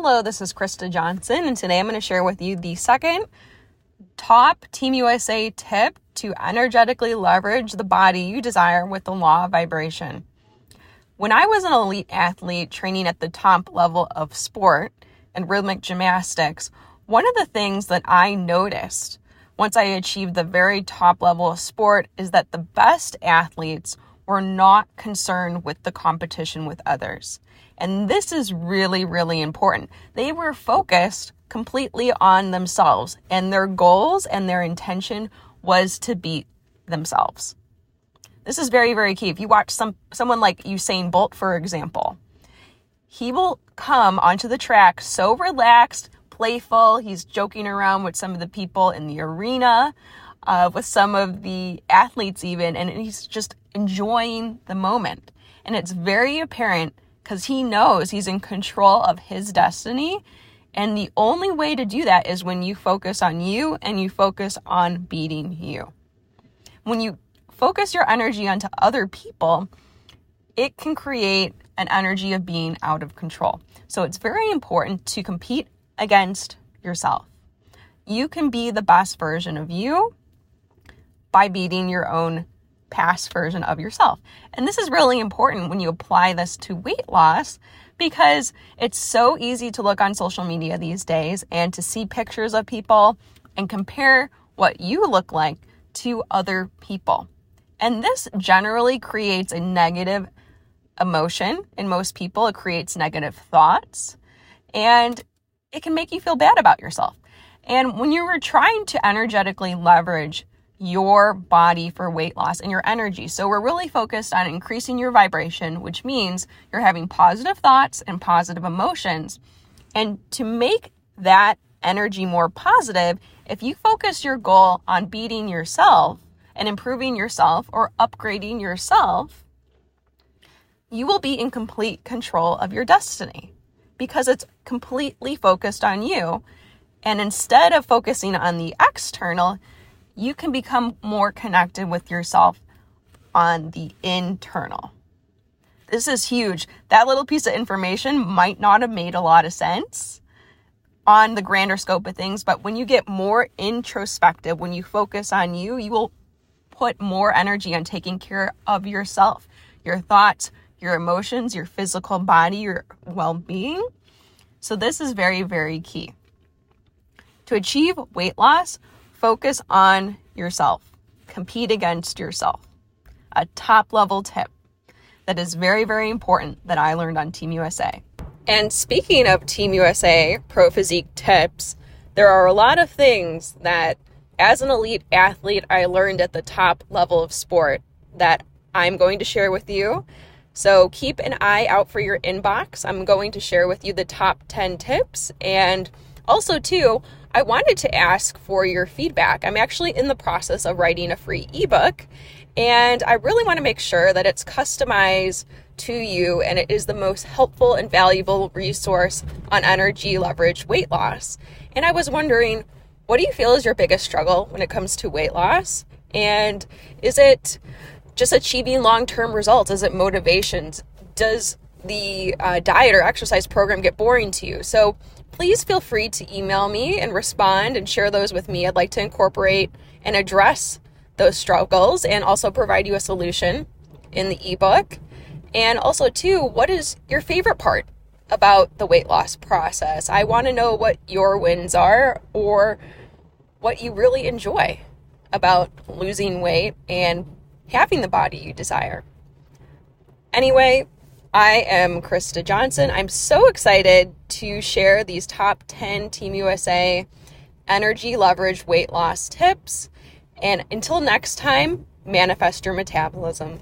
Hello, this is Krista Johnson, and today I'm going to share with you the second top Team USA tip to energetically leverage the body you desire with the law of vibration. When I was an elite athlete training at the top level of sport and rhythmic gymnastics, one of the things that I noticed once I achieved the very top level of sport is that the best athletes were not concerned with the competition with others. And this is really, really important. They were focused completely on themselves, and their goals and their intention was to beat themselves. This is very, very key. If you watch some someone like Usain Bolt, for example, he will come onto the track so relaxed, playful. He's joking around with some of the people in the arena, uh, with some of the athletes even, and he's just enjoying the moment. And it's very apparent because he knows he's in control of his destiny. And the only way to do that is when you focus on you and you focus on beating you. When you focus your energy onto other people, it can create an energy of being out of control. So it's very important to compete against yourself. You can be the best version of you by beating your own past version of yourself. And this is really important when you apply this to weight loss because it's so easy to look on social media these days and to see pictures of people and compare what you look like to other people. And this generally creates a negative emotion in most people. It creates negative thoughts and it can make you feel bad about yourself. And when you were trying to energetically leverage your body for weight loss and your energy. So we're really focused on increasing your vibration, which means you're having positive thoughts and positive emotions. And to make that energy more positive, if you focus your goal on beating yourself and improving yourself or upgrading yourself, you will be in complete control of your destiny because it's completely focused on you. And instead of focusing on the external, you can become more connected with yourself on the internal. This is huge. That little piece of information might not have made a lot of sense on the grander scope of things, but when you get more introspective, when you focus on you, you will put more energy on taking care of yourself, your thoughts, your emotions, your physical body, your well being. So, this is very, very key. To achieve weight loss, Focus on yourself. Compete against yourself. A top level tip that is very, very important that I learned on Team USA. And speaking of Team USA Pro Physique tips, there are a lot of things that as an elite athlete I learned at the top level of sport that I'm going to share with you. So keep an eye out for your inbox. I'm going to share with you the top 10 tips and also too, I wanted to ask for your feedback. I'm actually in the process of writing a free ebook, and I really want to make sure that it's customized to you and it is the most helpful and valuable resource on energy leverage weight loss. And I was wondering, what do you feel is your biggest struggle when it comes to weight loss? And is it just achieving long term results? Is it motivations? Does the uh, diet or exercise program get boring to you? So please feel free to email me and respond and share those with me. I'd like to incorporate and address those struggles and also provide you a solution in the ebook. And also, too, what is your favorite part about the weight loss process? I want to know what your wins are or what you really enjoy about losing weight and having the body you desire. Anyway, I am Krista Johnson. I'm so excited to share these top 10 Team USA energy leverage weight loss tips. And until next time, manifest your metabolism.